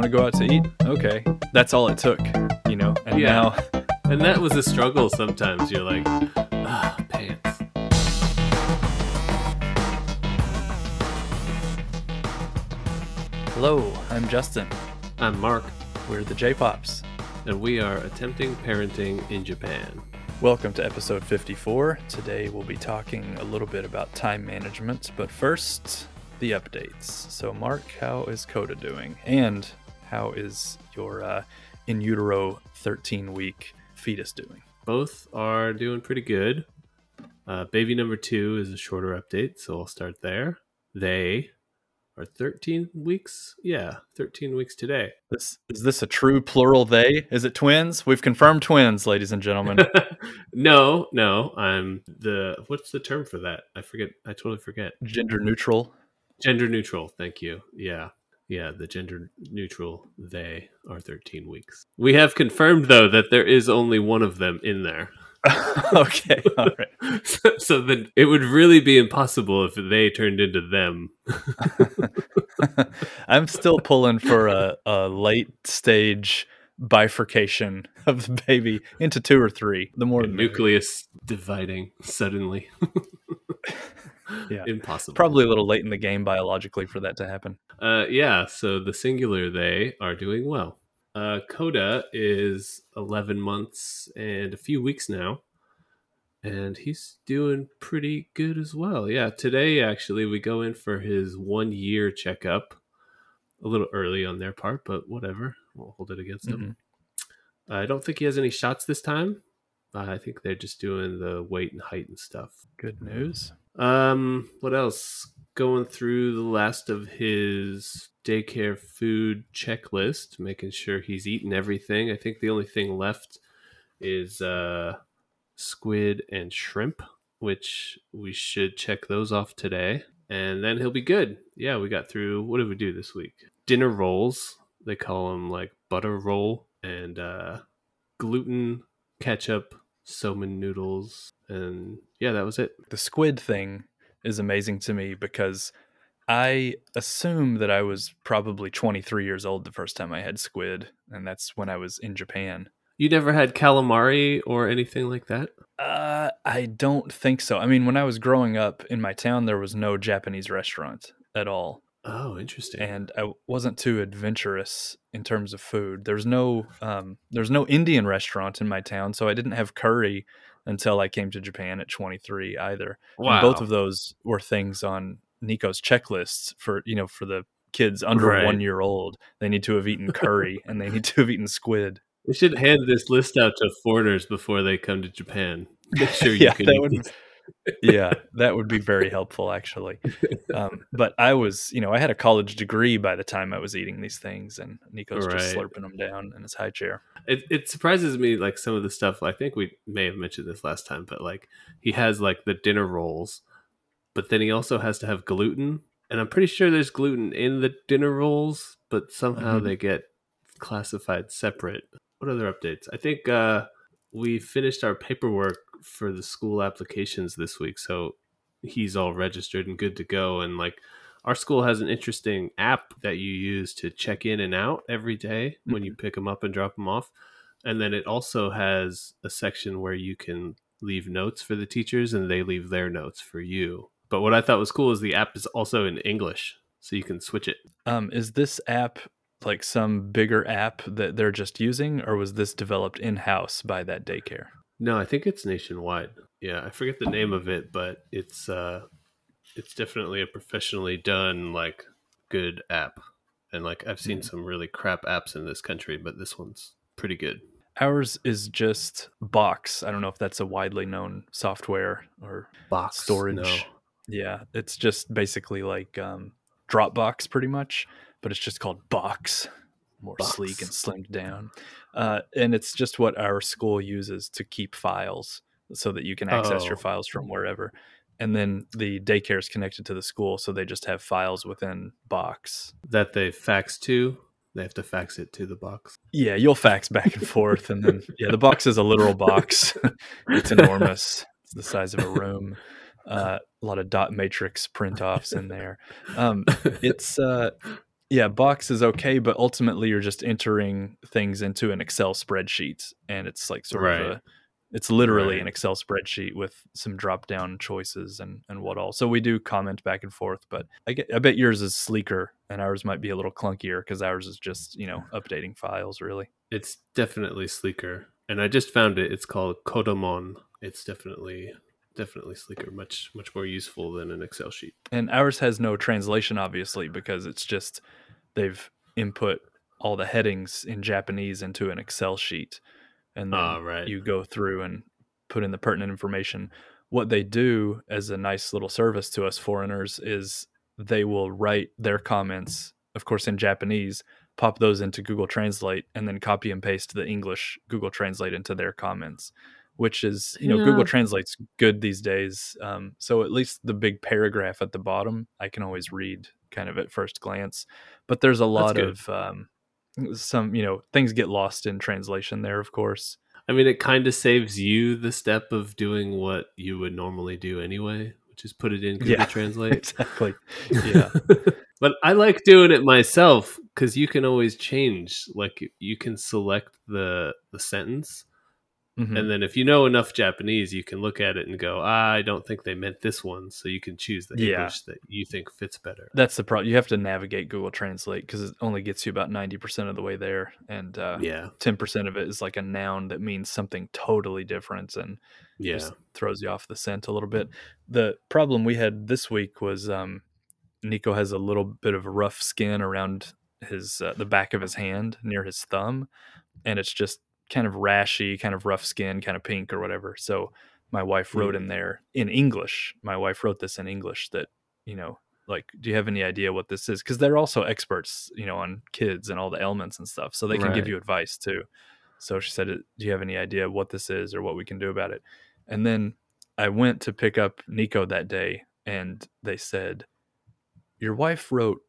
want to go out to eat? Okay. That's all it took, you know? And Yeah. now, And that was a struggle sometimes. You're like, ah, pants. hello, I'm Justin. I'm Mark, We're the J Pops. and we are attempting parenting in Japan. Welcome to episode 54. Today we'll be talking a little bit about time management, but first, the updates. So, Mark, how is Coda doing? And how is your uh, in utero 13 week fetus doing? Both are doing pretty good. Uh, baby number two is a shorter update, so I'll start there. They are 13 weeks. Yeah, 13 weeks today. This is this a true plural they? Is it twins? We've confirmed twins, ladies and gentlemen. no, no, I'm the what's the term for that? I forget. I totally forget. Gender neutral. Gender neutral. Thank you. Yeah. Yeah, the gender neutral they are 13 weeks. We have confirmed though that there is only one of them in there. okay, all right. so, so then it would really be impossible if they turned into them. I'm still pulling for a, a late stage bifurcation of the baby into two or three. The more the nucleus dividing suddenly. Yeah. Impossible. Probably a little late in the game biologically for that to happen. Uh, yeah, so the singular they are doing well. Uh, Coda is 11 months and a few weeks now, and he's doing pretty good as well. Yeah, today actually we go in for his one year checkup. A little early on their part, but whatever. We'll hold it against him. I don't think he has any shots this time. I think they're just doing the weight and height and stuff. Good news. Um, what else? Going through the last of his daycare food checklist, making sure he's eaten everything. I think the only thing left is uh squid and shrimp, which we should check those off today. And then he'll be good. Yeah, we got through what did we do this week? Dinner rolls. They call them like butter roll and uh gluten, ketchup, somen noodles, and yeah, that was it. The squid thing is amazing to me because I assume that I was probably 23 years old the first time I had squid, and that's when I was in Japan. You never had calamari or anything like that? Uh, I don't think so. I mean, when I was growing up in my town, there was no Japanese restaurant at all, Oh, interesting. and I wasn't too adventurous in terms of food. There's no, um, there's no Indian restaurant in my town, so I didn't have curry until I came to Japan at 23 either. And both of those were things on Nico's checklists for you know for the kids under Right. one year old. They need to have eaten curry and they need to have eaten squid. we should hand this list out to foreigners before they come to Japan. Make sure you Yeah, can that would-. Yeah, that would be very helpful actually. Um, but I was, you know, I had a college degree by the time I was eating these things, and Nico's just slurping them down in his high chair. It, it surprises me, like some of the stuff. I think we may have mentioned this last time, but like he has like the dinner rolls, but then he also has to have gluten, and I'm pretty sure there's gluten in the dinner rolls, but somehow Mhm. they get classified separate. What other updates? I think uh, we finished our paperwork for the school applications this week, so he's all registered and good to go. And like our school has an interesting app that you use to check in and out every day when you pick them up and drop them off. And then it also has a section where you can leave notes for the teachers and they leave their notes for you. But what I thought was cool is the app is also in English, so you can switch it. Um, is this app like some bigger app that they're just using, or was this developed in house by that daycare? No, I think it's nationwide. Yeah, I forget the name of it, but it's uh it's definitely a professionally done like good app. And like I've seen some really crap apps in this country, but this one's pretty good. Ours is just Box. I don't know if that's a widely known software or Box storage. No. Yeah, it's just basically like um, Dropbox, pretty much, but it's just called Box, more Box. sleek and slimmed down. Uh, and it's just what our school uses to keep files, so that you can access your Oh. files from wherever. And then the daycare is connected to the school, so they just have files within Box. That they fax to. They have to fax it to the box. Yeah, you'll fax back and forth, and then yeah, the box is a literal box. it's enormous. It's the size of a room. Uh, a lot of dot matrix print offs in there. Um, it's uh, Yeah, box is okay, but ultimately you're just entering things into an Excel spreadsheet, and it's like sort right. of a it's literally right. an Excel spreadsheet with some drop down choices and, and what all. So we do comment back and forth, but I get I bet yours is sleeker and ours might be a little clunkier because ours is just, you know, updating files really. It's definitely sleeker. And I just found it. It's called Kodomon. It's definitely definitely sleeker, much much more useful than an Excel sheet. And ours has no translation obviously because it's just they've input all the headings in Japanese into an Excel sheet and then oh, right. you go through and put in the pertinent information. What they do as a nice little service to us foreigners is they will write their comments, of course, in Japanese, pop those into Google Translate, and then copy and paste the English Google Translate into their comments, which is, you know, yeah. Google Translate's good these days. Um, so at least the big paragraph at the bottom, I can always read kind of at first glance. But there's a lot of um, some you know things get lost in translation there of course i mean it kind of saves you the step of doing what you would normally do anyway which is put it in google yeah, translate exactly yeah but i like doing it myself because you can always change like you can select the the sentence Mm-hmm. And then if you know enough Japanese, you can look at it and go, I don't think they meant this one. So you can choose the yeah. English that you think fits better. That's the problem. You have to navigate Google Translate because it only gets you about 90% of the way there. And uh, yeah, 10% of it is like a noun that means something totally different and yeah. just throws you off the scent a little bit. The problem we had this week was um, Nico has a little bit of rough skin around his uh, the back of his hand near his thumb and it's just kind of rashy, kind of rough skin, kind of pink or whatever. So my wife wrote mm. in there in English. My wife wrote this in English that, you know, like, do you have any idea what this is? Because they're also experts, you know, on kids and all the ailments and stuff. So they can right. give you advice too. So she said, Do you have any idea what this is or what we can do about it? And then I went to pick up Nico that day and they said, Your wife wrote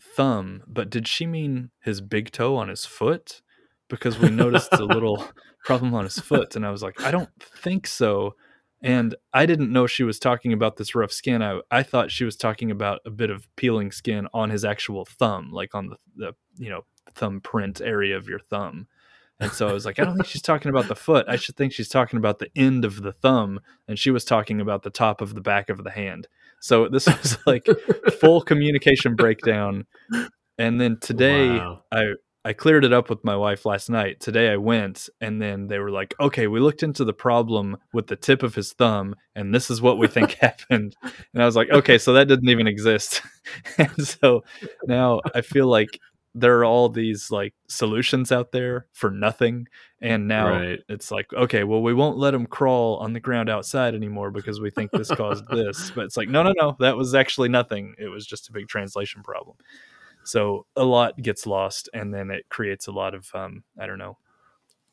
thumb, but did she mean his big toe on his foot? Because we noticed a little problem on his foot. And I was like, I don't think so. And I didn't know she was talking about this rough skin. I, I thought she was talking about a bit of peeling skin on his actual thumb, like on the, the you know, thumbprint area of your thumb. And so I was like, I don't think she's talking about the foot. I should think she's talking about the end of the thumb. And she was talking about the top of the back of the hand. So this was like full communication breakdown. And then today wow. I I cleared it up with my wife last night. Today I went and then they were like, "Okay, we looked into the problem with the tip of his thumb and this is what we think happened." And I was like, "Okay, so that didn't even exist." and so now I feel like there are all these like solutions out there for nothing and now right. it's like okay well we won't let him crawl on the ground outside anymore because we think this caused this but it's like no no no that was actually nothing it was just a big translation problem so a lot gets lost, and then it creates a lot of um, I don't know.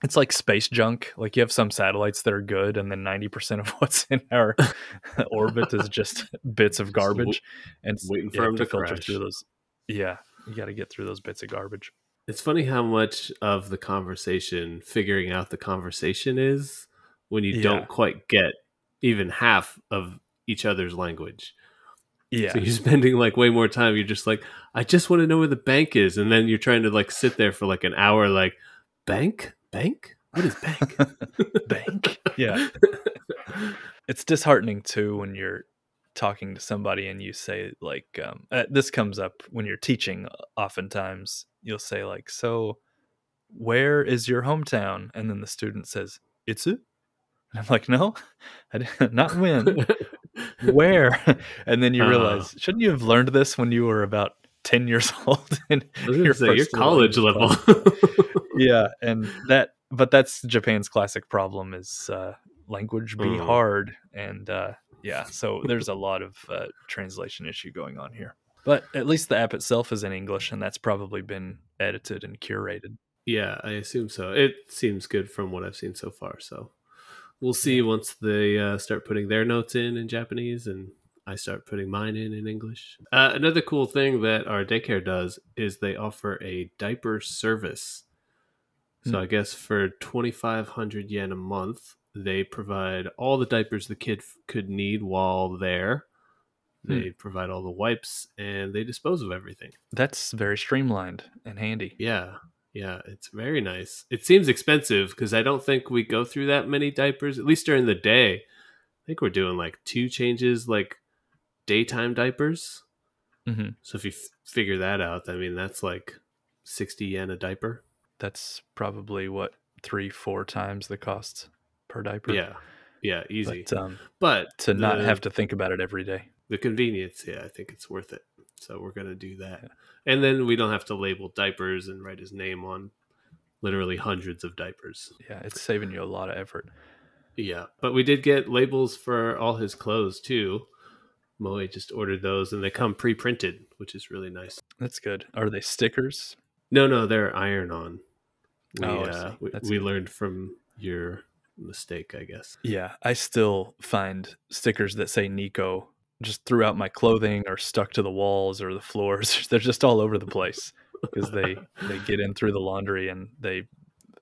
It's like space junk. Like you have some satellites that are good, and then ninety percent of what's in our orbit is just bits of garbage, and waiting for them to filter crash. through those. Yeah, you got to get through those bits of garbage. It's funny how much of the conversation figuring out the conversation is when you yeah. don't quite get even half of each other's language. Yeah. So you're spending like way more time. You're just like, I just want to know where the bank is. And then you're trying to like sit there for like an hour, like, bank? Bank? What is bank? bank? Yeah. it's disheartening too when you're talking to somebody and you say, like, um, uh, this comes up when you're teaching, oftentimes. You'll say, like, so where is your hometown? And then the student says, it's it. And I'm like, no, I not when where? And then you uh, realize, shouldn't you have learned this when you were about 10 years old in your, say, your college level? yeah. And that, but that's Japan's classic problem is uh, language be mm. hard. And uh, yeah, so there's a lot of uh, translation issue going on here. But at least the app itself is in English, and that's probably been edited and curated. Yeah, I assume so. It seems good from what I've seen so far. So we'll see once they uh, start putting their notes in in Japanese and I start putting mine in in English. Uh, another cool thing that our daycare does is they offer a diaper service. So mm. I guess for 2500 yen a month, they provide all the diapers the kid f- could need while there. They hmm. provide all the wipes and they dispose of everything. That's very streamlined and handy. Yeah. Yeah, it's very nice. It seems expensive because I don't think we go through that many diapers, at least during the day. I think we're doing like two changes, like daytime diapers. Mm-hmm. So if you f- figure that out, I mean, that's like 60 yen a diaper. That's probably what, three, four times the cost per diaper? Yeah. Yeah, easy. But, um, but to the, not have to think about it every day. The convenience, yeah, I think it's worth it. So we're going to do that. And then we don't have to label diapers and write his name on literally hundreds of diapers. Yeah, it's saving you a lot of effort. Yeah, but we did get labels for all his clothes too. Moe just ordered those and they come pre-printed, which is really nice. That's good. Are they stickers? No, no, they're iron on. We, oh, uh, we, we learned from your mistake, I guess. Yeah, I still find stickers that say Nico just throughout my clothing or stuck to the walls or the floors. They're just all over the place because they they get in through the laundry and they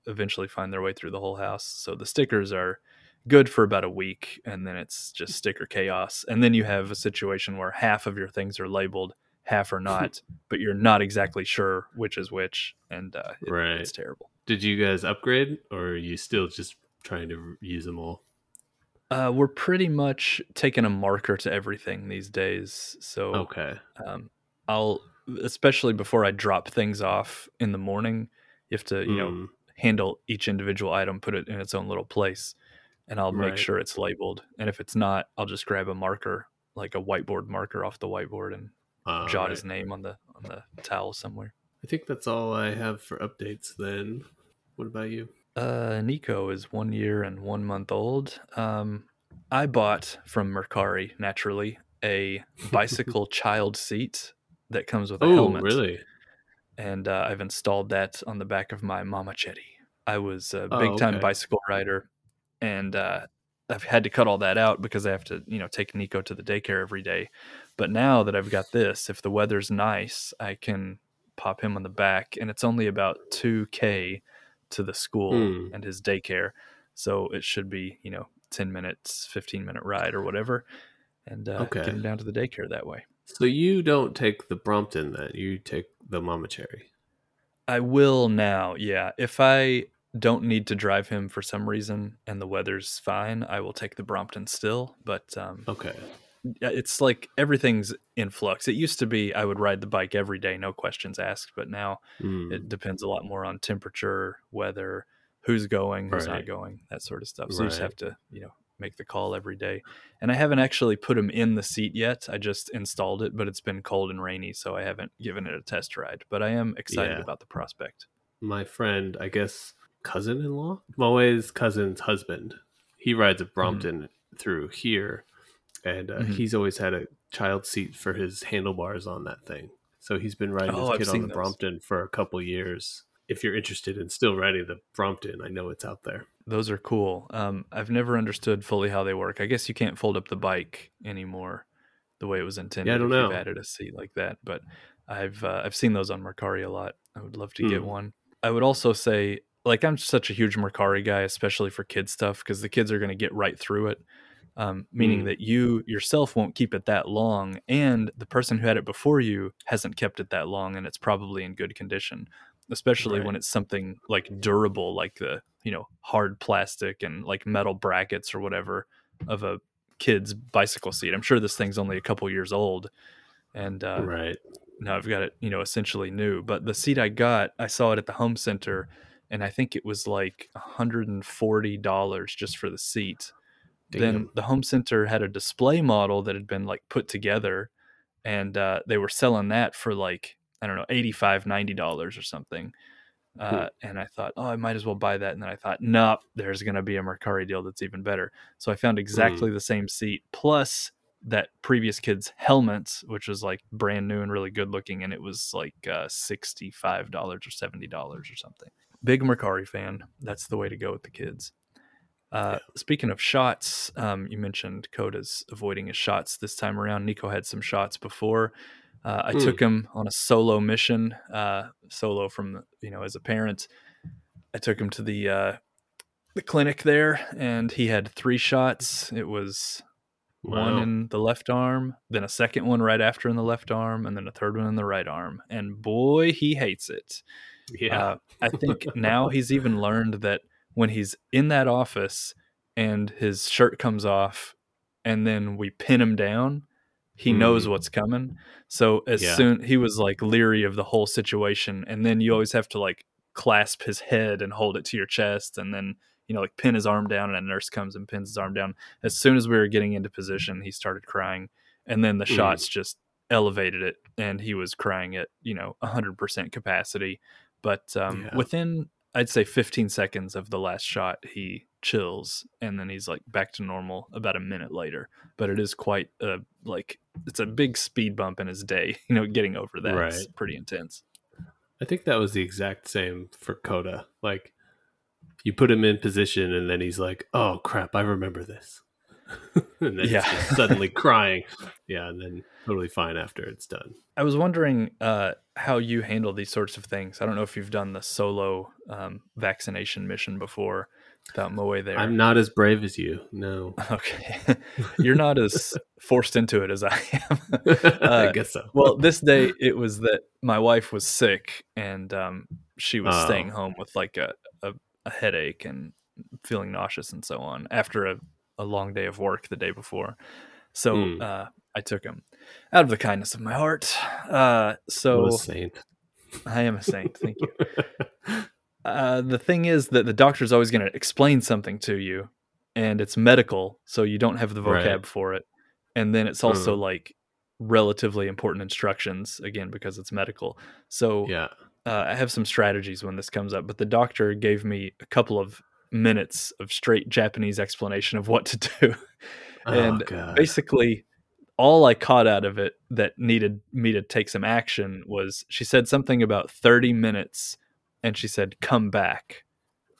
eventually find their way through the whole house. So the stickers are good for about a week and then it's just sticker chaos. And then you have a situation where half of your things are labeled, half are not, but you're not exactly sure which is which and uh, it, right. it's terrible. Did you guys upgrade or are you still just trying to use them all? Uh, we're pretty much taking a marker to everything these days. So okay, um, I'll especially before I drop things off in the morning, you have to you mm. know handle each individual item, put it in its own little place, and I'll right. make sure it's labeled. And if it's not, I'll just grab a marker, like a whiteboard marker off the whiteboard, and uh, jot right. his name on the on the towel somewhere. I think that's all I have for updates. Then, what about you? Uh, Nico is one year and one month old. Um, I bought from Mercari naturally a bicycle child seat that comes with a oh, helmet. really? And uh, I've installed that on the back of my Mamachari. I was a big oh, time okay. bicycle rider, and uh, I've had to cut all that out because I have to, you know, take Nico to the daycare every day. But now that I've got this, if the weather's nice, I can pop him on the back, and it's only about two k to the school mm. and his daycare. So it should be, you know, 10 minutes, 15 minute ride or whatever. And uh, okay. get him down to the daycare that way. So you don't take the Brompton then, you take the Mamachari. I will now, yeah. If I don't need to drive him for some reason and the weather's fine, I will take the Brompton still. But um, okay, it's like everything's in flux. It used to be I would ride the bike every day, no questions asked, but now mm. it depends a lot more on temperature, weather, who's going, who's right. not going, that sort of stuff. So right. you just have to, you know, make the call every day. And I haven't actually put him in the seat yet. I just installed it, but it's been cold and rainy, so I haven't given it a test ride. But I am excited yeah. about the prospect. My friend, I guess cousin-in-law, Moe's cousin's husband, he rides a mm-hmm. Brompton mm-hmm. through here and uh, mm-hmm. he's always had a child seat for his handlebars on that thing. So he's been riding oh, his kid on the those. Brompton for a couple years. If you're interested in still riding the Brompton, I know it's out there. Those are cool. Um, I've never understood fully how they work. I guess you can't fold up the bike anymore the way it was intended. Yeah, I don't know. You've added a seat like that, but I've uh, I've seen those on Mercari a lot. I would love to mm. get hmm. one. I would also say, like, I'm such a huge Mercari guy, especially for kids stuff, because the kids are going to get right through it um, meaning mm. that you yourself won't keep it that long, and the person who had it before you hasn't kept it that long, and it's probably in good condition. Especially right. when it's something like durable, like the you know hard plastic and like metal brackets or whatever of a kid's bicycle seat. I'm sure this thing's only a couple years old, and uh, right now I've got it you know essentially new. But the seat I got, I saw it at the home center, and I think it was like 140 dollars just for the seat. Then the home center had a display model that had been like put together and uh, they were selling that for like, I don't know, 85 $90 or something. Uh, and I thought, oh, I might as well buy that. And then I thought, nope, there's going to be a Mercari deal that's even better. So I found exactly mm. the same seat plus that previous kid's helmet, which was like brand new and really good looking. And it was like uh, $65 or $70 or something. Big Mercari fan. That's the way to go with the kids. Uh, speaking of shots, um, you mentioned Coda's avoiding his shots this time around. Nico had some shots before. Uh, I mm. took him on a solo mission, uh, solo from you know as a parent. I took him to the uh, the clinic there, and he had three shots. It was Wow. One in the left arm, then a second one right after in the left arm, and then a third one in the right arm. And boy, he hates it. Yeah. Uh, I think now he's even learned that when he's in that office and his shirt comes off and then we pin him down, he mm. knows what's coming. So as yeah. soon he was like leery of the whole situation, and then you always have to like clasp his head and hold it to your chest, and then you know like pin his arm down, and a nurse comes and pins his arm down. As soon as we were getting into position, he started crying, and then the mm. shots just elevated it, and he was crying at you know 100% capacity. But um, yeah. within I'd say 15 seconds of the last shot, he chills and then he's like back to normal about a minute later. But it is quite a like it's a big speed bump in his day. You know, getting over that right. is pretty intense. I think that was the exact same for Coda. Like you put him in position and then he's like, "Oh crap, I remember this." and then yeah. suddenly crying. Yeah, and then totally fine after it's done. I was wondering uh, how you handle these sorts of things. I don't know if you've done the solo um, vaccination mission before without Moe there. I'm not as brave as you. No. Okay. You're not as forced into it as I am. Uh, I guess so. well, this day it was that my wife was sick and um, she was oh. staying home with like a, a, a headache and feeling nauseous and so on after a a long day of work the day before. So mm. uh, I took him out of the kindness of my heart. Uh, so saint. I am a saint. Thank you. Uh, the thing is that the doctor is always going to explain something to you, and it's medical, so you don't have the vocab right. for it. And then it's also mm. like relatively important instructions again because it's medical. So yeah, uh, I have some strategies when this comes up. But the doctor gave me a couple of minutes of straight Japanese explanation of what to do. Oh, and God. basically, all I caught out of it that needed me to take some action was she said something about 30 minutes and she said, come back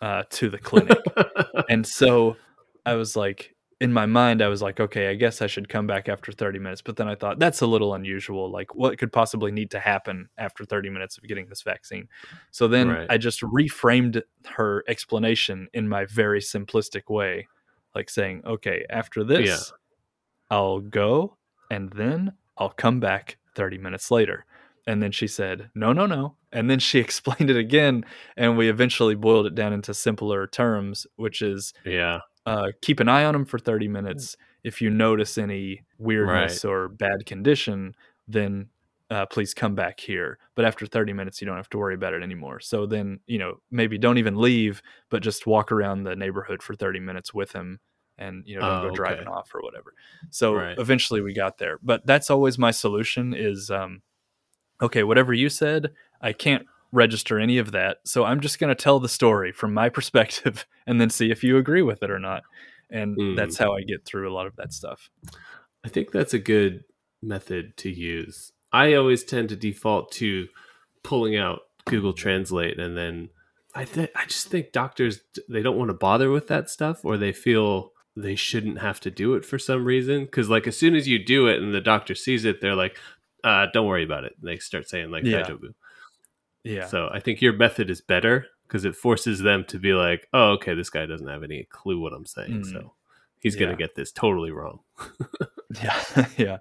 uh, to the clinic. and so I was like, in my mind, I was like, okay, I guess I should come back after 30 minutes. But then I thought that's a little unusual. Like, what could possibly need to happen after 30 minutes of getting this vaccine? So then right. I just reframed her explanation in my very simplistic way, like saying, okay, after this, yeah. I'll go and then I'll come back 30 minutes later. And then she said, no, no, no. And then she explained it again. And we eventually boiled it down into simpler terms, which is, yeah uh, keep an eye on them for 30 minutes. If you notice any weirdness right. or bad condition, then uh, please come back here. But after 30 minutes, you don't have to worry about it anymore. So then, you know, maybe don't even leave, but just walk around the neighborhood for 30 minutes with him and, you know, don't oh, go okay. driving off or whatever. So right. eventually we got there. But that's always my solution is, um, okay, whatever you said, I can't register any of that. So I'm just going to tell the story from my perspective and then see if you agree with it or not. And mm. that's how I get through a lot of that stuff. I think that's a good method to use. I always tend to default to pulling out Google Translate and then I think I just think doctors they don't want to bother with that stuff or they feel they shouldn't have to do it for some reason cuz like as soon as you do it and the doctor sees it they're like uh, don't worry about it. And they start saying like yeah. Yeah. So I think your method is better because it forces them to be like, oh, okay, this guy doesn't have any clue what I'm saying. Mm. So he's going to get this totally wrong. yeah. yeah.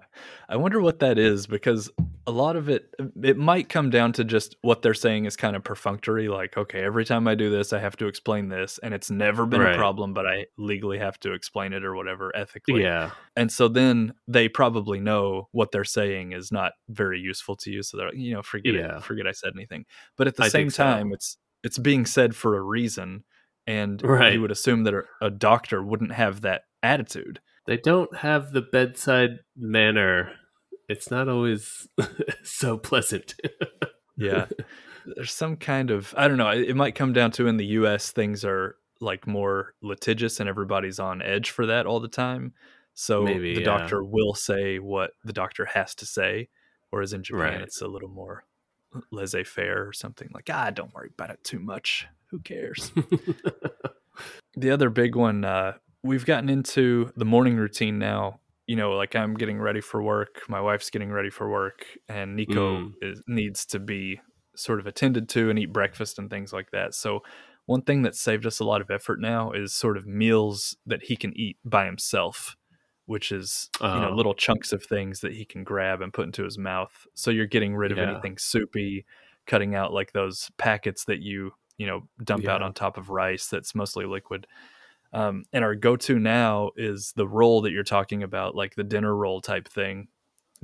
I wonder what that is because a lot of it, it might come down to just what they're saying is kind of perfunctory. Like, okay, every time I do this, I have to explain this. And it's never been right. a problem, but I legally have to explain it or whatever ethically. Yeah. And so then they probably know what they're saying is not very useful to you. So they're like, you know, forget yeah. it. Forget I said anything. But at the I same time, so. it's, it's being said for a reason and right. you would assume that a, doctor wouldn't have that attitude. They don't have the bedside manner. It's not always so pleasant. yeah. There's some kind of I don't know, it might come down to in the US things are like more litigious and everybody's on edge for that all the time. So Maybe, the yeah. doctor will say what the doctor has to say whereas in Japan right. it's a little more laissez-faire or something like ah don't worry about it too much who cares the other big one uh, we've gotten into the morning routine now. You know, like I'm getting ready for work, my wife's getting ready for work, and Nico mm. is, needs to be sort of attended to and eat breakfast and things like that. So, one thing that saved us a lot of effort now is sort of meals that he can eat by himself. which is you know Oh. little chunks of things that he can grab and put into his mouth. So you're getting rid of Yeah. anything soupy, cutting out like those packets that you you know dump out on top of rice that's mostly liquid. Um, and our go-to now is the roll that you're talking about, like the dinner roll type thing,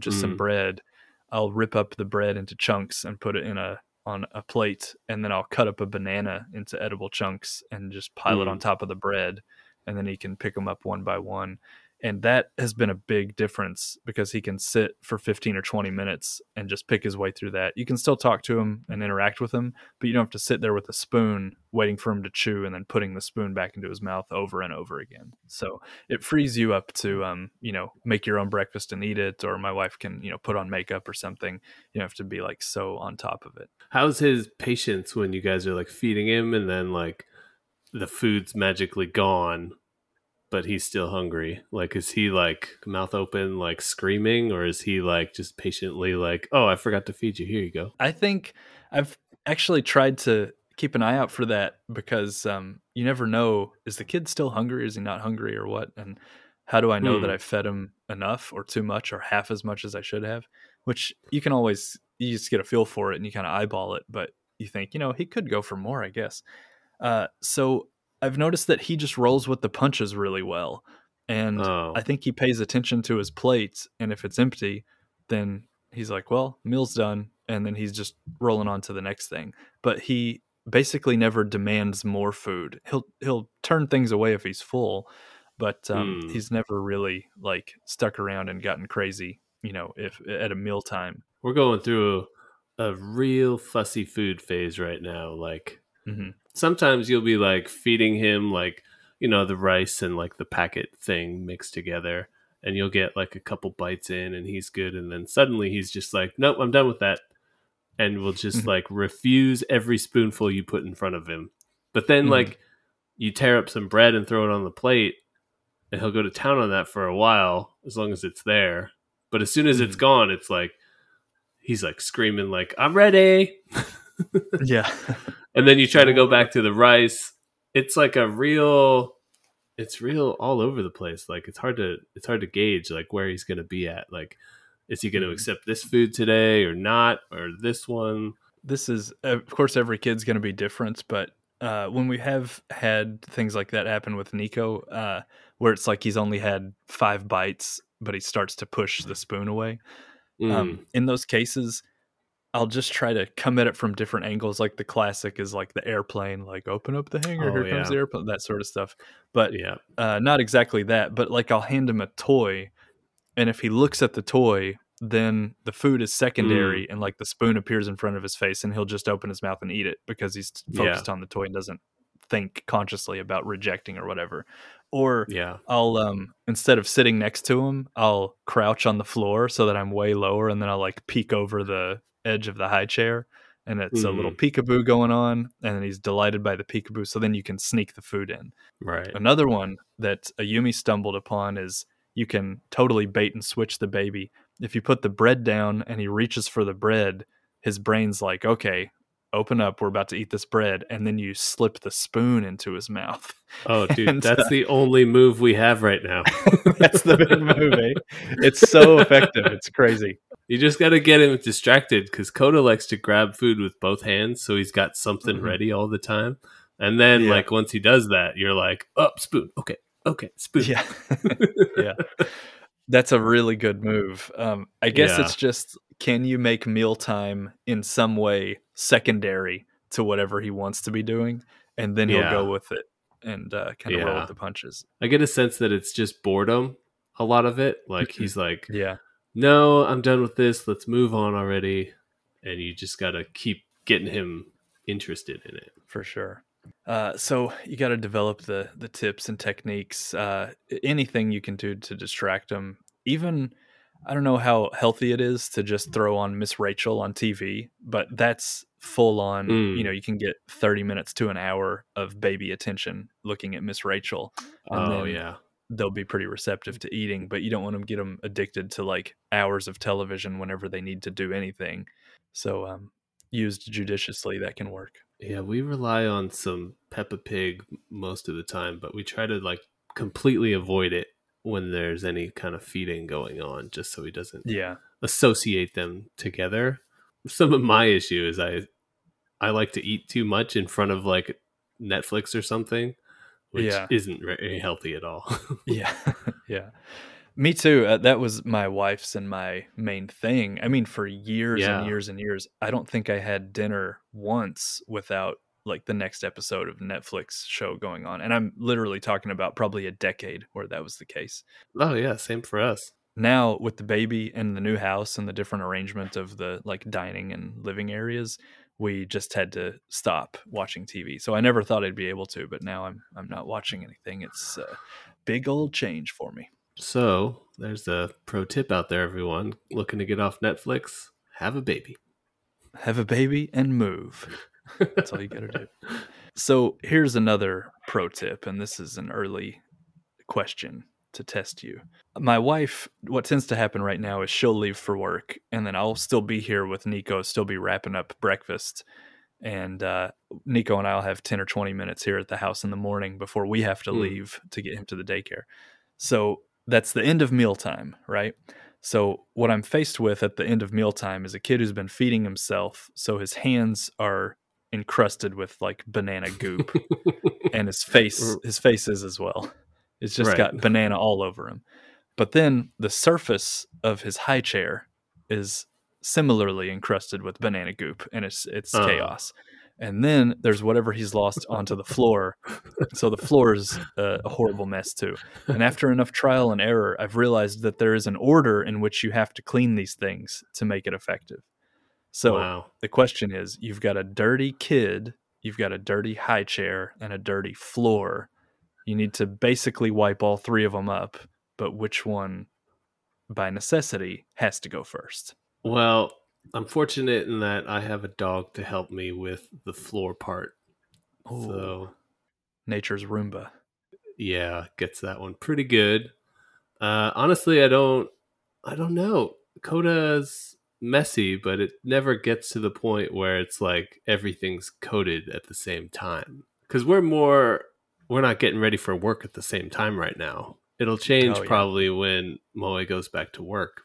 just some Mm. bread. I'll rip up the bread into chunks and put it in a on a plate, and then I'll cut up a banana into edible chunks and just pile it on Mm. top of the bread, and then he can pick them up one by one. And that has been a big difference because he can sit for 15 or 20 minutes and just pick his way through that. You can still talk to him and interact with him, but you don't have to sit there with a spoon waiting for him to chew and then putting the spoon back into his mouth over and over again. So it frees you up to, um, you know, make your own breakfast and eat it, or my wife can, you know, put on makeup or something. You don't have to be like so on top of it. How's his patience when you guys are like feeding him and then like the food's magically gone, but he's still hungry? Like, is he like mouth open, like screaming, or is he like just patiently like, oh, I forgot to feed you. Here you go. I think I've actually tried to keep an eye out for that because um, you never know is the kid still hungry? Is he not hungry or what? And how do I know Hmm. that I fed him enough or too much or half as much as I should have? Which you can always you just get a feel for it and you kind of eyeball it, but you think you know he could go for more, I guess. Uh, so I've noticed that he just rolls with the punches really well, and Oh. I think he pays attention to his plate, and if it's empty, then he's like, "Well, meal's done," and then he's just rolling on to the next thing. But he basically never demands more food. He'll he'll turn things away if he's full, but um, Hmm. he's never really like stuck around and gotten crazy. You know, if at a mealtime. We're going through a, a real fussy food phase right now. Like, hmm sometimes you'll be like feeding him like you know the rice and like the packet thing mixed together and you'll get like a couple bites in and he's good and then suddenly he's just like nope i'm done with that and will just Mhm. like refuse every spoonful you put in front of him but then Mhm. like you tear up some bread and throw it on the plate and he'll go to town on that for a while as long as it's there but as soon as it's gone it's like he's like screaming like i'm ready Yeah. And then you try to go back to the rice. It's like a real it's real all over the place. Like it's hard to it's hard to gauge like where he's going to be at. Like is he going to Mhm. accept this food today or not or this one? This is of course every kid's going to be different but uh, when we have had things like that happen with nico uh, where it's like he's only had five bites but he starts to push the spoon away Mm. um, in those cases i'll just try to come at it from different angles like the classic is like the airplane like open up the hangar Oh, here comes the airplane that sort of stuff but yeah uh, not exactly that, but like I'll hand him a toy, and if he looks at the toy, then the food is secondary, and like the spoon appears in front of his face, and he'll just open his mouth and eat it because he's Yeah. focused on the toy and doesn't think consciously about rejecting or whatever. Or yeah I'll um instead of sitting next to him, I'll crouch on the floor so that I'm way lower, and then I'll like peek over the edge of the high chair, and it's a little peekaboo going on, and then he's delighted by the peekaboo. So then you can sneak the food in. right Another one that Ayumi stumbled upon is you can totally bait and switch the baby. If you put the bread down and he reaches for the bread, his brain's like, okay, open up, we're about to eat this bread. And then you slip the spoon into his mouth. oh dude And, that's uh, the only move we have right now That's the big move, eh? It's so effective. It's crazy. you just got to get him distracted because coda likes to grab food with both hands so he's got something Mhm. ready all the time and then Yeah. like once he does that you're like up spoon okay okay spoon Yeah. yeah. That's a really good move. Um, I guess Yeah. it's just can you make mealtime in some way secondary to whatever he wants to be doing? And then he'll Yeah. go with it and uh, kind of roll with the punches. I get a sense that it's just boredom, a lot of it. Like he's like, Yeah. no, I'm done with this. Let's move on already. And you just got to keep getting him interested in it. for sure. Uh, so you got to develop the the tips and techniques. Uh, anything you can do to distract them. Even I don't know how healthy it is to just throw on Miss Rachel on TV, but that's full on. Mm. You know, you can get thirty minutes to an hour of baby attention looking at Miss Rachel. Oh, yeah. They'll be pretty receptive to eating, but you don't want to get them addicted to like hours of television whenever they need to do anything. So, um, used judiciously, that can work. Yeah, we rely on some Peppa Pig most of the time, but we try to like completely avoid it when there's any kind of feeding going on, just so he doesn't yeah associate them together. Some of my issue is I I like to eat too much in front of like Netflix or something, which yeah. isn't very healthy at all. yeah, yeah. Me too. Uh, that was my wife's and my main thing. I mean, for years yeah. and years and years, I don't think I had dinner once without like the next episode of Netflix show going on. And I'm literally talking about probably a decade where that was the case. Oh yeah, same for us. Now with the baby and the new house and the different arrangement of the like dining and living areas, we just had to stop watching TV. So I never thought I'd be able to, but now I'm I'm not watching anything. It's a big old change for me. So there's a pro tip out there, everyone looking to get off Netflix. Have a baby. Have a baby and move. That's all you got to do. So here's another pro tip, and this is an early question to test you. My wife, what tends to happen right now is she'll leave for work, and then I'll still be here with Nico, still be wrapping up breakfast. And uh, Nico and I'll have 10 or 20 minutes here at the house in the morning before we have to mm. leave to get him to the daycare. So that's the end of mealtime, right? So what I'm faced with at the end of mealtime is a kid who's been feeding himself, so his hands are encrusted with like banana goop and his face his face is as well it's just right. got banana all over him but then the surface of his high chair is similarly encrusted with banana goop and it's it's uh. chaos and then there's whatever he's lost onto the floor so the floor is a, a horrible mess too and after enough trial and error i've realized that there is an order in which you have to clean these things to make it effective so wow. the question is you've got a dirty kid, you've got a dirty high chair, and a dirty floor. You need to basically wipe all three of them up, but which one, by necessity, has to go first? Well, I'm fortunate in that I have a dog to help me with the floor part. Ooh, so, nature's Roomba. Yeah, gets that one pretty good. Uh, honestly, I don't, I don't know. Coda's messy, but it never gets to the point where it's like everything's coated at the same time. Because we're more, we're not getting ready for work at the same time right now. It'll change oh, yeah. probably when Moe goes back to work.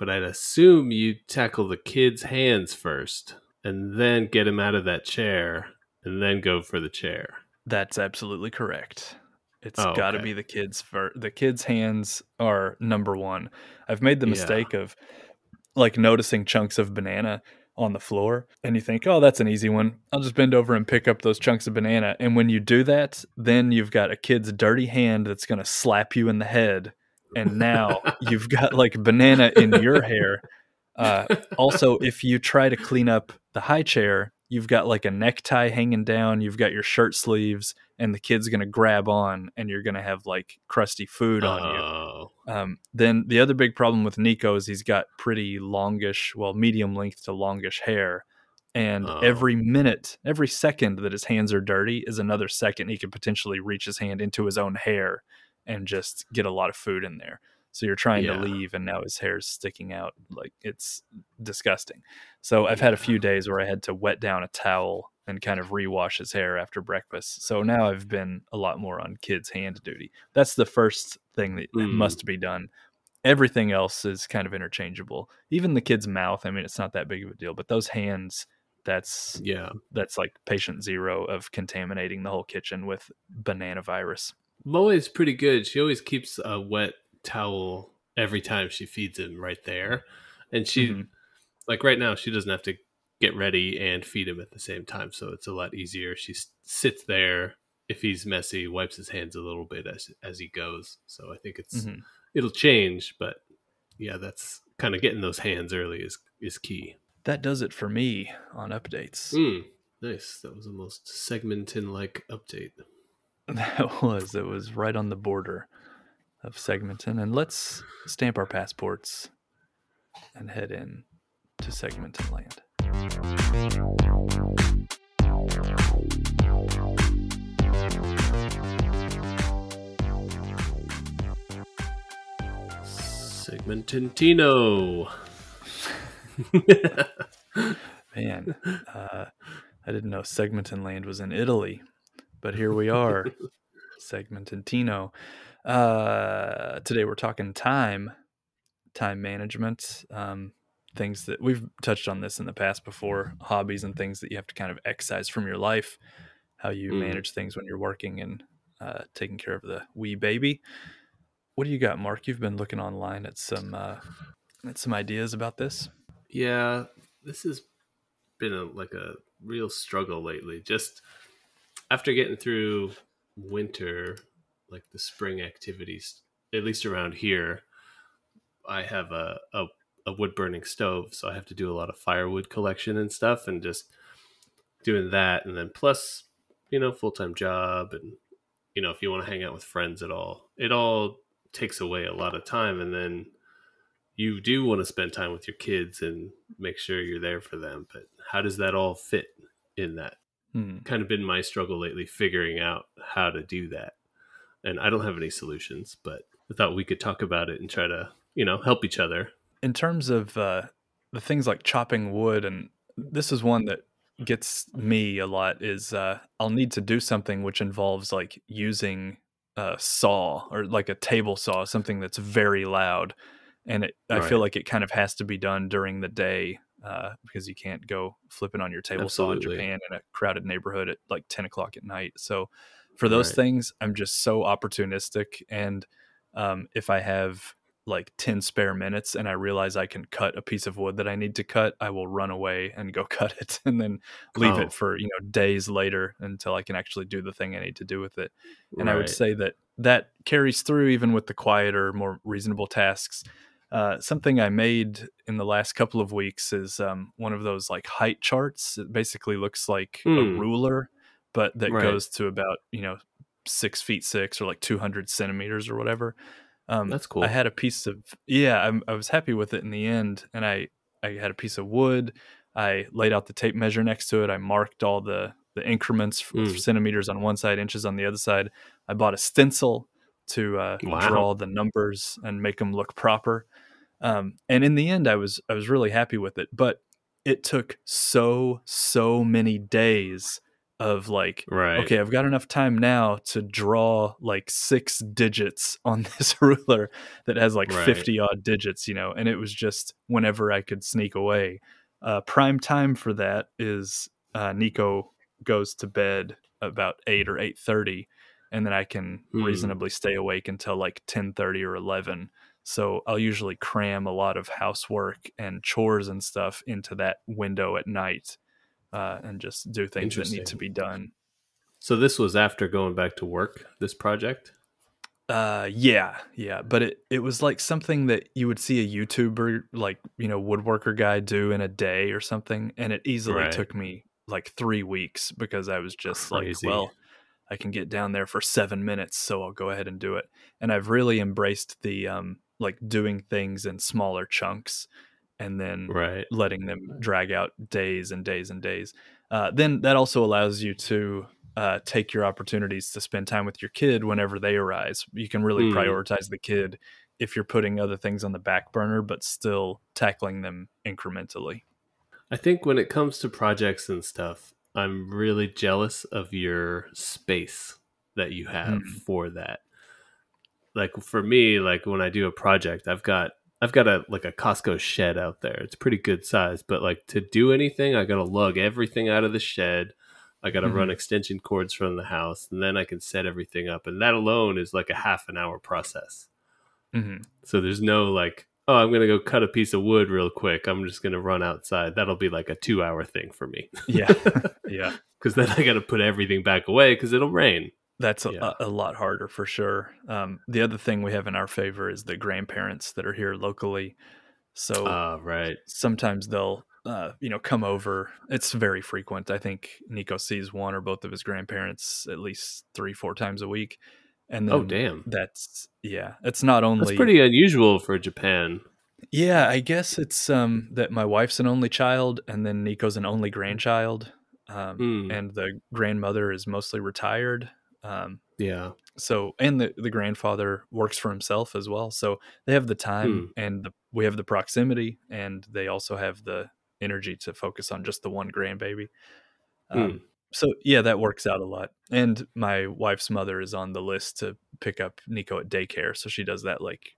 But I'd assume you tackle the kid's hands first and then get him out of that chair and then go for the chair. That's absolutely correct. It's oh, got to okay. be the kids for the kids' hands are number one. I've made the mistake yeah. of like noticing chunks of banana on the floor and you think, oh, that's an easy one. I'll just bend over and pick up those chunks of banana. And when you do that, then you've got a kid's dirty hand that's going to slap you in the head. And now you've got like banana in your hair. Uh, also, if you try to clean up the high chair, you've got like a necktie hanging down, you've got your shirt sleeves, and the kid's to grab on and you're to have like crusty food on oh. you. Um, then the other big problem with Nico is he's got pretty longish, well, medium length to longish hair. And oh. every minute, every second that his hands are dirty is another second he could potentially reach his hand into his own hair and just get a lot of food in there. So you're trying yeah. to leave, and now his hair's sticking out. Like it's disgusting. So I've had a few days where I had to wet down a towel and kind of rewash his hair after breakfast. So now I've been a lot more on kids' hand duty. That's the first thing that mm. must be done. Everything else is kind of interchangeable. Even the kid's mouth, I mean, it's not that big of a deal, but those hands, that's yeah, that's like patient zero of contaminating the whole kitchen with banana virus. Moe is pretty good. She always keeps a wet towel every time she feeds him right there. And she mm-hmm. like right now she doesn't have to get ready and feed him at the same time, so it's a lot easier. She sits there if he's messy, wipes his hands a little bit as as he goes. So I think it's mm-hmm. it'll change, but yeah, that's kind of getting those hands early is is key. That does it for me on updates. Mm, nice. That was the most segmentin like update. That was. It was right on the border of Segmenton. And let's stamp our passports and head in to Segmenton land. Segmentintino. Man, uh, I didn't know Segmenton land was in Italy, but here we are, Segmentintino. Uh, today we're talking time, time management, um, things that we've touched on this in the past before, hobbies and things that you have to kind of excise from your life, how you mm. manage things when you're working and uh, taking care of the wee baby. What do you got, Mark? You've been looking online at some uh, at some ideas about this. Yeah, this has been a, like a real struggle lately. Just after getting through winter, like the spring activities, at least around here, I have a, a, a wood burning stove, so I have to do a lot of firewood collection and stuff, and just doing that, and then plus, you know, full time job, and you know, if you want to hang out with friends at all, it all takes away a lot of time, and then you do want to spend time with your kids and make sure you're there for them, but how does that all fit in that? Hmm. Kind of been my struggle lately, figuring out how to do that. And I don't have any solutions, but I thought we could talk about it and try to, you know, help each other. In terms of uh, the things like chopping wood, and this is one that gets me a lot is uh, I'll need to do something which involves like using a saw or like a table saw, something that's very loud. And it, I feel like it kind of has to be done during the day uh, because you can't go flipping on your table Absolutely. saw in Japan in a crowded neighborhood at like 10 o'clock at night. So for those right. things, I'm just so opportunistic. And um, if I have like 10 spare minutes and I realize I can cut a piece of wood that I need to cut, I will run away and go cut it and then leave oh. it for, you know, days later until I can actually do the thing I need to do with it. And right. I would say that that carries through even with the quieter, more reasonable tasks. Uh, something I made in the last couple of weeks is um, one of those like height charts. It basically looks like mm. a hmm. ruler, but that right. goes to about you know six feet six or like two hundred centimeters or whatever. Um, That's cool. I had a piece of yeah. I'm, I was happy with it in the end, and I I had a piece of wood. I laid out the tape measure next to it. I marked all the the increments mm. centimeters on one side, inches on the other side. I bought a stencil to uh, wow. draw the numbers and make them look proper. Um, and in the end, I was I was really happy with it. But it took so so many days of like right. okay i've got enough time now to draw like six digits on this ruler that has like right. 50 odd digits you know and it was just whenever i could sneak away uh, prime time for that is uh, nico goes to bed about 8 or 8.30 and then i can mm. reasonably stay awake until like 10.30 or 11 so I'll usually cram a lot of housework and chores and stuff into that window at night uh, and just do things that need to be done. So this was after going back to work, this project? Uh yeah, yeah, but it it was like something that you would see a YouTuber like, you know, woodworker guy do in a day or something and it easily right. took me like 3 weeks because I was just Crazy. like, well, I can get down there for 7 minutes, so I'll go ahead and do it. And I've really embraced the um like doing things in smaller chunks and then right. letting them drag out days and days and days. Uh, then that also allows you to uh, take your opportunities to spend time with your kid whenever they arise. You can really mm. prioritize the kid if you're putting other things on the back burner, but still tackling them incrementally. I think when it comes to projects and stuff, I'm really jealous of your space that you have mm. for that. Like for me, like when I do a project, I've got I've got a like a Costco shed out there. It's pretty good size, but like to do anything, I got to lug everything out of the shed. I got to mm-hmm. run extension cords from the house, and then I can set everything up. And that alone is like a half an hour process. Mm-hmm. So there's no like, oh, I'm gonna go cut a piece of wood real quick. I'm just gonna run outside. That'll be like a two hour thing for me. Yeah, yeah. Because then I got to put everything back away because it'll rain. That's a, yeah. a, lot harder for sure. Um, the other thing we have in our favor is the grandparents that are here locally. So uh, right. sometimes they'll uh, you know come over. It's very frequent. I think Nico sees one or both of his grandparents at least three four times a week. And oh damn, that's yeah. It's not only that's pretty unusual for Japan. Yeah, I guess it's um, that my wife's an only child, and then Nico's an only grandchild, um, mm. and the grandmother is mostly retired um, yeah. So and the the grandfather works for himself as well. So they have the time hmm. and the, we have the proximity, and they also have the energy to focus on just the one grandbaby. Um, hmm. So yeah, that works out a lot. And my wife's mother is on the list to pick up Nico at daycare. So she does that like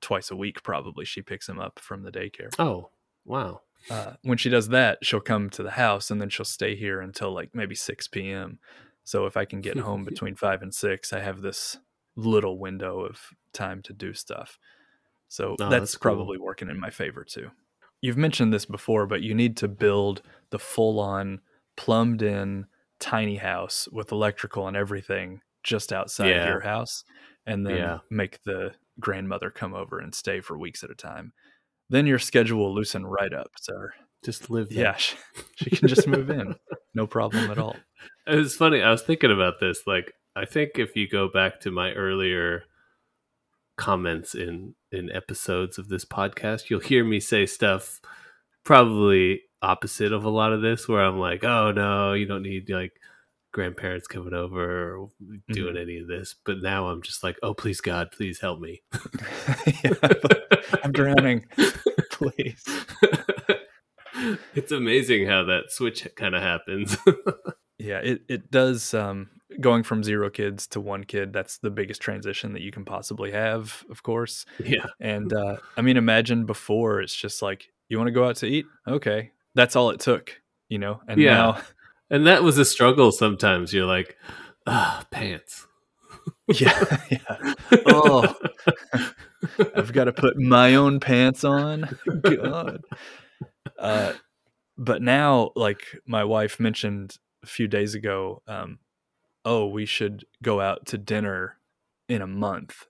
twice a week, probably. She picks him up from the daycare. Oh, wow. Uh, when she does that, she'll come to the house and then she'll stay here until like maybe 6 p.m. So if I can get home between 5 and 6, I have this little window of time to do stuff. So oh, that's, that's cool. probably working in my favor too. You've mentioned this before, but you need to build the full on plumbed in tiny house with electrical and everything just outside yeah. your house and then yeah. make the grandmother come over and stay for weeks at a time. Then your schedule will loosen right up, sir. Just live there. Yeah, she, she can just move in. No problem at all. It was funny. I was thinking about this. Like, I think if you go back to my earlier comments in in episodes of this podcast, you'll hear me say stuff probably opposite of a lot of this, where I'm like, "Oh no, you don't need like grandparents coming over or doing mm-hmm. any of this." But now I'm just like, "Oh, please God, please help me." I'm drowning. please. It's amazing how that switch kind of happens. yeah, it it does. Um, going from zero kids to one kid that's the biggest transition that you can possibly have of course. Yeah. And uh, i mean imagine before it's just like you want to go out to eat? Okay. That's all it took you know? And yeah. now... and that was a struggle sometimes. You're like ah pants. Yeah yeah. Oh. I've got to put my own pants on. God. Uh, but now like my wife mentioned a few days ago um, oh, we should go out to dinner in a month.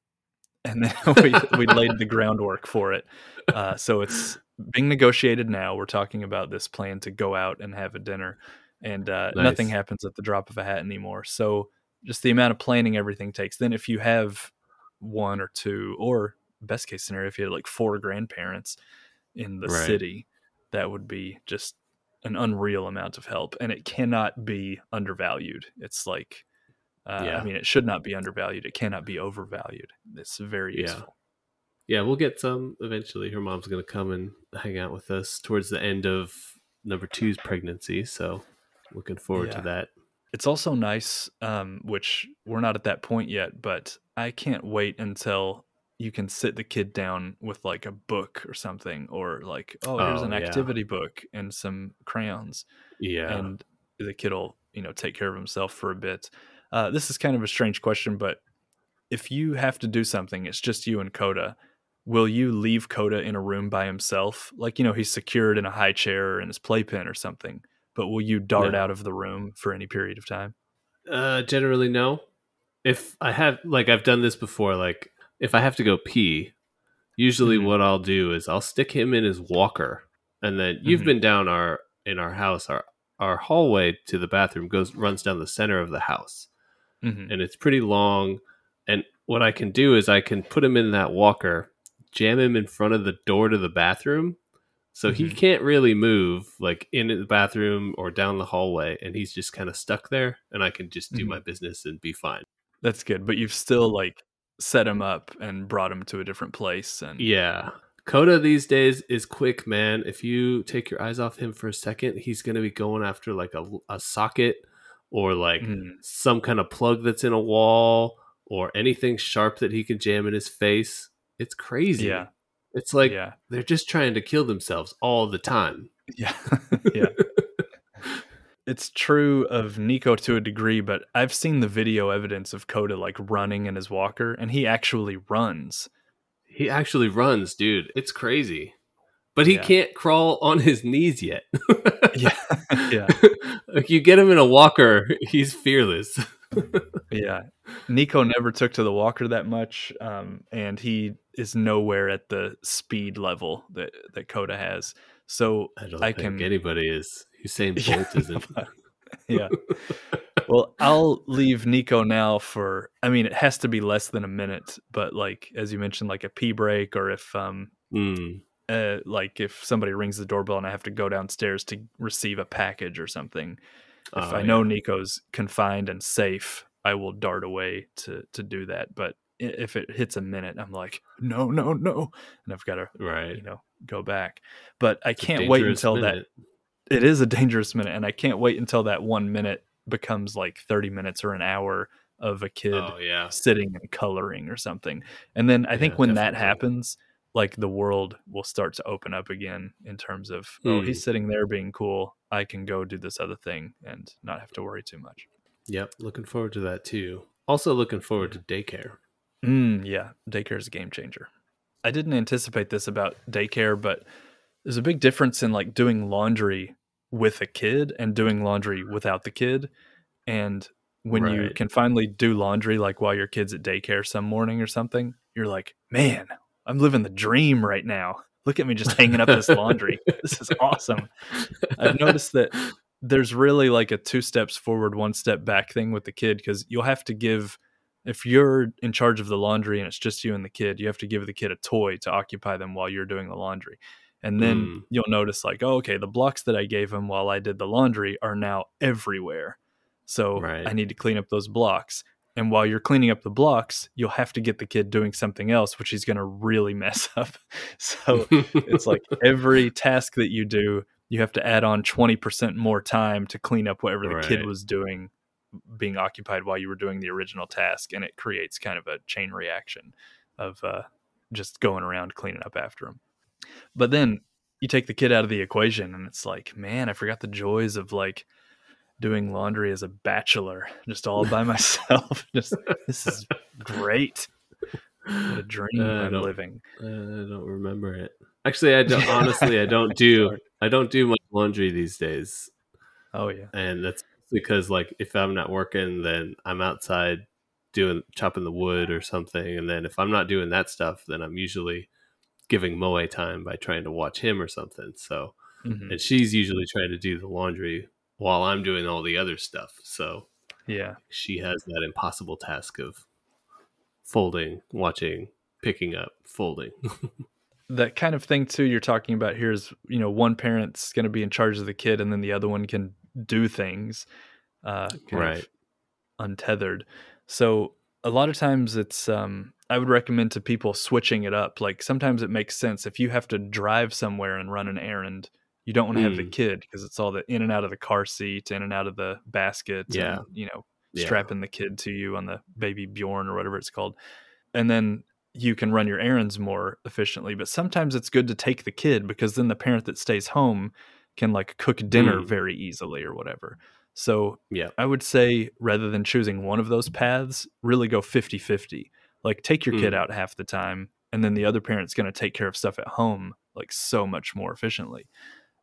And then we, we laid the groundwork for it. Uh, so it's being negotiated now. We're talking about this plan to go out and have a dinner, and uh, nice. nothing happens at the drop of a hat anymore. So just the amount of planning everything takes. Then if you have one or two, or best case scenario, if you had like four grandparents in the right. city, that would be just an unreal amount of help and it cannot be undervalued it's like uh, yeah. i mean it should not be undervalued it cannot be overvalued it's very yeah. useful yeah we'll get some eventually her mom's going to come and hang out with us towards the end of number two's pregnancy so looking forward yeah. to that it's also nice um, which we're not at that point yet but i can't wait until you can sit the kid down with like a book or something or like oh here's oh, an activity yeah. book and some crayons yeah. and the kid will you know take care of himself for a bit. Uh, this is kind of a strange question but if you have to do something it's just you and coda will you leave coda in a room by himself? Like you know he's secured in a high chair or in his playpen or something but will you dart no. out of the room for any period of time? Uh generally no. If i have like i've done this before like if I have to go pee, usually mm-hmm. what I'll do is I'll stick him in his walker, and then you've mm-hmm. been down our in our house. Our our hallway to the bathroom goes runs down the center of the house, mm-hmm. and it's pretty long. And what I can do is I can put him in that walker, jam him in front of the door to the bathroom, so he mm-hmm. can't really move like in the bathroom or down the hallway, and he's just kind of stuck there. And I can just do mm-hmm. my business and be fine. That's good, but you've still like set him up and brought him to a different place and yeah. Coda these days is quick man. If you take your eyes off him for a second he's going to be going after like a, a socket or like mm. some kind of plug that's in a wall or anything sharp that he can jam in his face. It's crazy. Yeah. It's like yeah. they're just trying to kill themselves all the time. Yeah. Yeah it's true of Nico to a degree, but I've seen the video evidence of Coda like running in his walker, and he actually runs. He actually runs, dude. It's crazy. But he yeah. can't crawl on his knees yet. yeah. Yeah. like you get him in a walker, he's fearless. yeah. Nico never took to the walker that much, um, and he is nowhere at the speed level that, that Coda has. So I don't I think can, anybody is. Usain Bolt yeah. isn't. yeah. Well, I'll leave Nico now for. I mean, it has to be less than a minute, but like as you mentioned, like a pee break, or if um, mm. uh, like if somebody rings the doorbell and I have to go downstairs to receive a package or something. If oh, I know yeah. Nico's confined and safe, I will dart away to to do that. But if it hits a minute, I'm like, no, no, no, and I've got to, right, you know, go back. But I it's can't wait until minute. that it is a dangerous minute and i can't wait until that one minute becomes like 30 minutes or an hour of a kid oh, yeah. sitting and coloring or something. And then I think when definitely. that happens, like the world will start to open up again in terms of mm. oh he's hmm. sitting there being cool i can go do this other thing and not have to worry too much yep looking forward to that too also looking forward to daycare mm, yeah daycare is a game changer i didn't anticipate this about daycare but there's a big difference in like doing laundry with a kid and doing laundry mm-hmm. without the kid and when right. you can finally do laundry like while your kid's at daycare some morning or something you're like man I'm living the dream right now. Look at me just hanging up this laundry. this is awesome. I've noticed that there's really like a two steps forward, one step back thing with the kid because you'll have to give if you're in charge of the laundry and it's just you and the kid, you have to give the kid a toy to occupy them while you're doing the laundry. And then mm. you'll notice, like, oh, okay, the blocks that I gave him while I did the laundry are now everywhere. So right. I need to clean up those blocks. And while you're cleaning up the blocks, you'll have to get the kid doing something else, which he's going to really mess up. So it's like every task that you do, you have to add on 20% more time to clean up whatever the right. kid was doing, being occupied while you were doing the original task. And it creates kind of a chain reaction of uh, just going around cleaning up after him. But then you take the kid out of the equation, and it's like, man, I forgot the joys of like, doing laundry as a bachelor, just all by myself. just this is great. What a dream uh, I'm living. Uh, I don't remember it. Actually, I don't. honestly, I don't do. I don't do much laundry these days. Oh yeah, and that's because like if I'm not working, then I'm outside doing chopping the wood or something, and then if I'm not doing that stuff, then I'm usually giving Moe time by trying to watch him or something. So, mm-hmm. and she's usually trying to do the laundry while I'm doing all the other stuff. So yeah, she has that impossible task of folding, watching, picking up, folding. that kind of thing too you're talking about here is you know one parent's going to be in charge of the kid and then the other one can do things uh right untethered so a lot of times it's um i would recommend to people switching it up like sometimes it makes sense if you have to drive somewhere and run an errand you don't want to have the mm. kid because it's all the in and out of the car seat, in and out of the basket. Yeah. And, you know, strapping the kid to you on the baby Bjorn or whatever it's called. And then you can run your errands more efficiently. But sometimes it's good to take the kid because then the parent that stays home can like cook dinner mm. very easily or whatever. So yeah, I would say rather than choosing one of those paths, really go 50 50. Like take your mm. kid out half the time, and then the other parent's going to take care of stuff at home like so much more efficiently.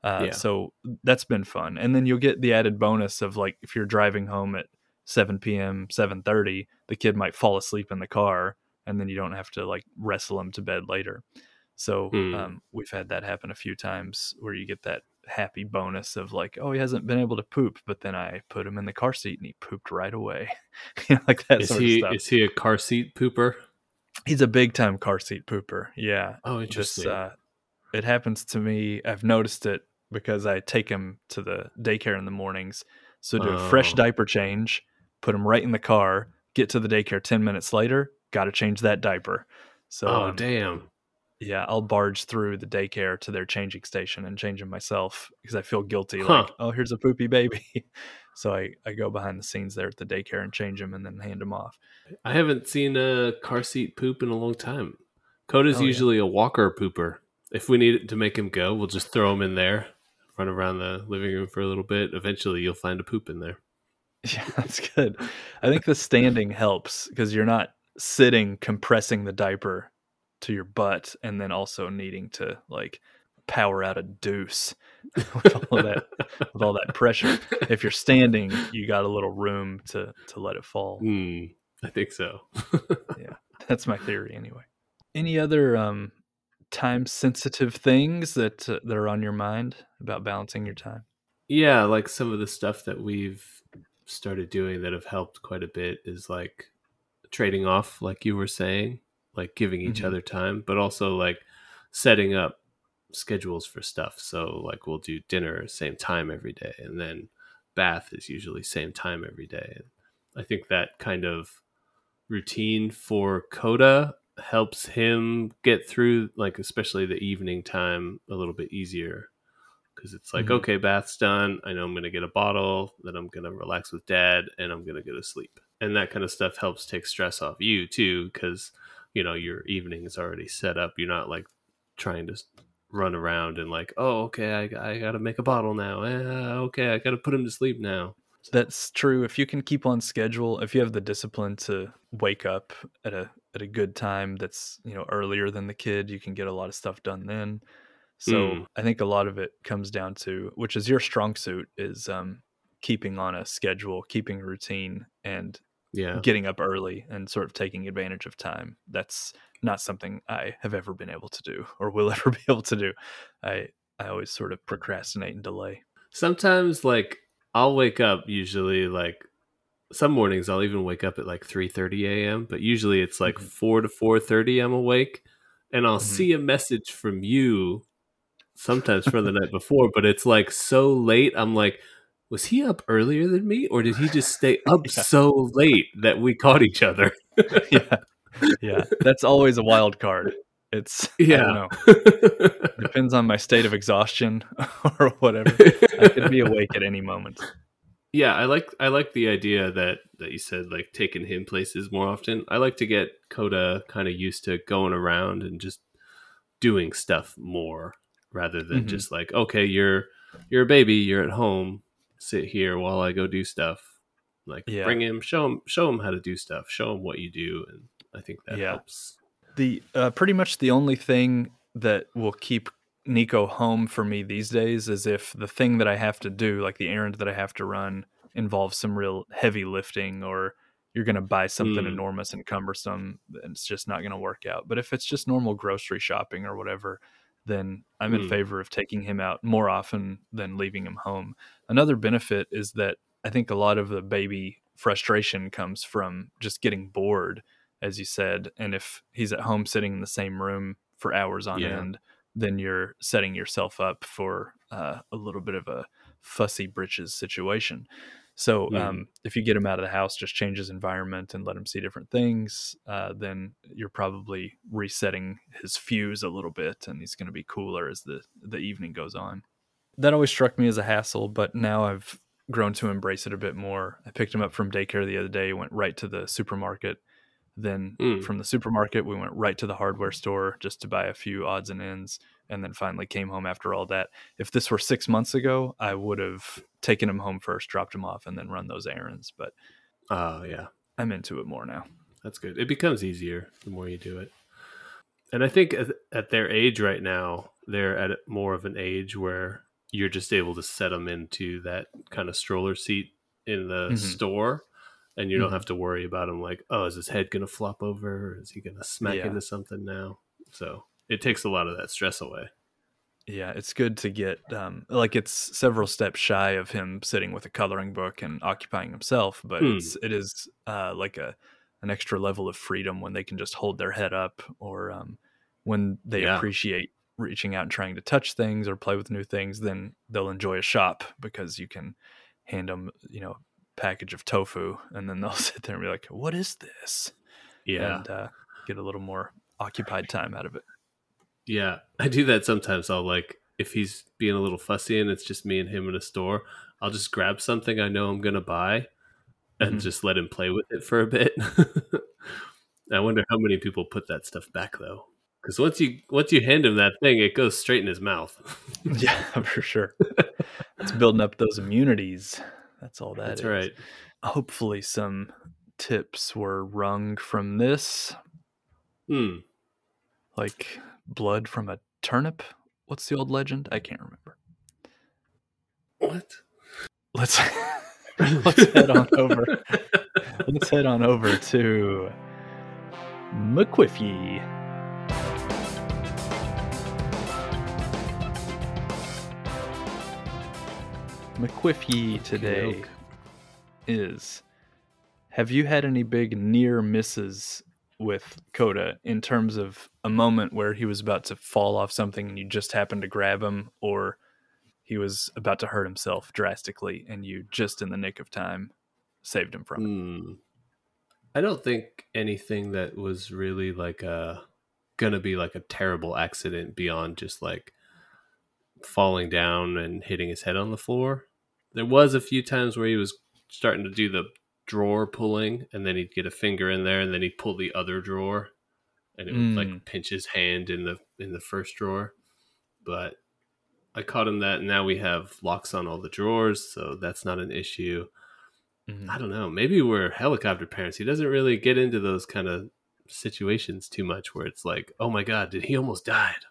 Uh, yeah. So that's been fun. And then you'll get the added bonus of like if you're driving home at 7 p.m., 7:30, the kid might fall asleep in the car, and then you don't have to like wrestle him to bed later. So mm. um, we've had that happen a few times where you get that happy bonus of like, oh, he hasn't been able to poop, but then I put him in the car seat and he pooped right away, like that. Is he is he a car seat pooper? He's a big time car seat pooper. Yeah. Oh, interesting. This, uh, it happens to me. I've noticed it because I take him to the daycare in the mornings. So do oh. a fresh oh. diaper change, put him right in the car, get to the daycare 10 minutes later, got to change that diaper. So Oh, um, damn. Yeah, I'll barge through the daycare to their changing station and change him myself because I feel guilty huh. like, "Oh, here's a poopy baby." so I I go behind the scenes there at the daycare and change him and then hand him off. I haven't seen a car seat poop in a long time. Coda's oh, usually yeah. a walker pooper. If we need it to make him go, we'll just throw him in there run around the living room for a little bit. Eventually, you'll find a poop in there. Yeah, that's good. I think the standing helps because you're not sitting compressing the diaper to your butt and then also needing to like power out a deuce with all that with all that pressure. If you're standing, you got a little room to to let it fall. Mm, I think so. yeah, that's my theory anyway. Any other um, time sensitive things that uh, that are on your mind about balancing your time? Yeah, like some of the stuff that we've started doing that have helped quite a bit is like trading off like you were saying, like giving each mm-hmm. other time, but also like setting up schedules for stuff. So like we'll do dinner same time every day and then bath is usually same time every day. And I think that kind of routine for Coda helps him get through like especially the evening time a little bit easier because it's like, mm-hmm. okay, bath's done. I know I'm going to get a bottle, then I'm going to relax with dad, and I'm going to go to sleep. And that kind of stuff helps take stress off you too, because you know your evening is already set up. You're not like trying to run around and like, oh, okay, I, I got to make a bottle now. Eh, okay, I got to put him to sleep now. That's true. If you can keep on schedule, if you have the discipline to wake up at a at a good time that's you know earlier than the kid, you can get a lot of stuff done then. So mm. I think a lot of it comes down to which is your strong suit is um, keeping on a schedule, keeping routine, and yeah, getting up early and sort of taking advantage of time. That's not something I have ever been able to do or will ever be able to do. I I always sort of procrastinate and delay. Sometimes like I'll wake up usually like some mornings I'll even wake up at like 3:30 a.m., but usually it's like mm-hmm. 4 to 4:30 I'm awake and I'll mm-hmm. see a message from you sometimes from the night before, but it's like so late. I'm like, was he up earlier than me, or did he just stay up yeah. so late that we caught each other? yeah, yeah, that's always a wild card. It's yeah, depends on my state of exhaustion or whatever. I could be awake at any moment. Yeah, I like I like the idea that that you said like taking him places more often. I like to get Coda kind of used to going around and just doing stuff more rather than mm-hmm. just like okay you're you're a baby you're at home sit here while i go do stuff like yeah. bring him show him show him how to do stuff show him what you do and i think that yeah. helps the uh, pretty much the only thing that will keep nico home for me these days is if the thing that i have to do like the errand that i have to run involves some real heavy lifting or you're going to buy something mm. enormous and cumbersome and it's just not going to work out but if it's just normal grocery shopping or whatever then I'm in mm. favor of taking him out more often than leaving him home. Another benefit is that I think a lot of the baby frustration comes from just getting bored, as you said. And if he's at home sitting in the same room for hours on yeah. end, then you're setting yourself up for uh, a little bit of a fussy britches situation. So mm. um, if you get him out of the house, just change his environment and let him see different things, uh, then you're probably resetting his fuse a little bit, and he's going to be cooler as the the evening goes on. That always struck me as a hassle, but now I've grown to embrace it a bit more. I picked him up from daycare the other day, went right to the supermarket. Then mm. from the supermarket, we went right to the hardware store just to buy a few odds and ends and then finally came home after all that. If this were six months ago, I would have taken him home first, dropped him off, and then run those errands. But oh uh, yeah, I'm into it more now. That's good. It becomes easier the more you do it. And I think at their age right now, they're at more of an age where you're just able to set them into that kind of stroller seat in the mm-hmm. store and you don't mm-hmm. have to worry about him like oh is his head gonna flop over is he gonna smack yeah. into something now so it takes a lot of that stress away. Yeah, it's good to get um, like it's several steps shy of him sitting with a coloring book and occupying himself, but hmm. it's it is uh, like a an extra level of freedom when they can just hold their head up or um, when they yeah. appreciate reaching out and trying to touch things or play with new things, then they'll enjoy a shop because you can hand them, you know, package of tofu and then they'll sit there and be like, "What is this?" Yeah, and uh, get a little more occupied time out of it. Yeah, I do that sometimes. I'll like if he's being a little fussy and it's just me and him in a store, I'll just grab something I know I'm gonna buy and mm-hmm. just let him play with it for a bit. I wonder how many people put that stuff back though, because once you once you hand him that thing, it goes straight in his mouth. yeah, for sure. it's building up those immunities. That's all that That's is. right. Hopefully, some tips were wrung from this. Hmm. Like blood from a turnip. What's the old legend? I can't remember. What? Let's let's head on over. let's head on over to McQuiffy. McQuiffy today is Have you had any big near misses with Coda in terms of a moment where he was about to fall off something and you just happened to grab him, or he was about to hurt himself drastically and you just in the nick of time saved him from it. Mm. I don't think anything that was really like a gonna be like a terrible accident beyond just like falling down and hitting his head on the floor. There was a few times where he was starting to do the drawer pulling, and then he'd get a finger in there, and then he'd pull the other drawer, and it would mm. like pinch his hand in the in the first drawer. But I caught him that. And now we have locks on all the drawers, so that's not an issue. Mm-hmm. I don't know. Maybe we're helicopter parents. He doesn't really get into those kind of situations too much, where it's like, "Oh my god, did he almost died?"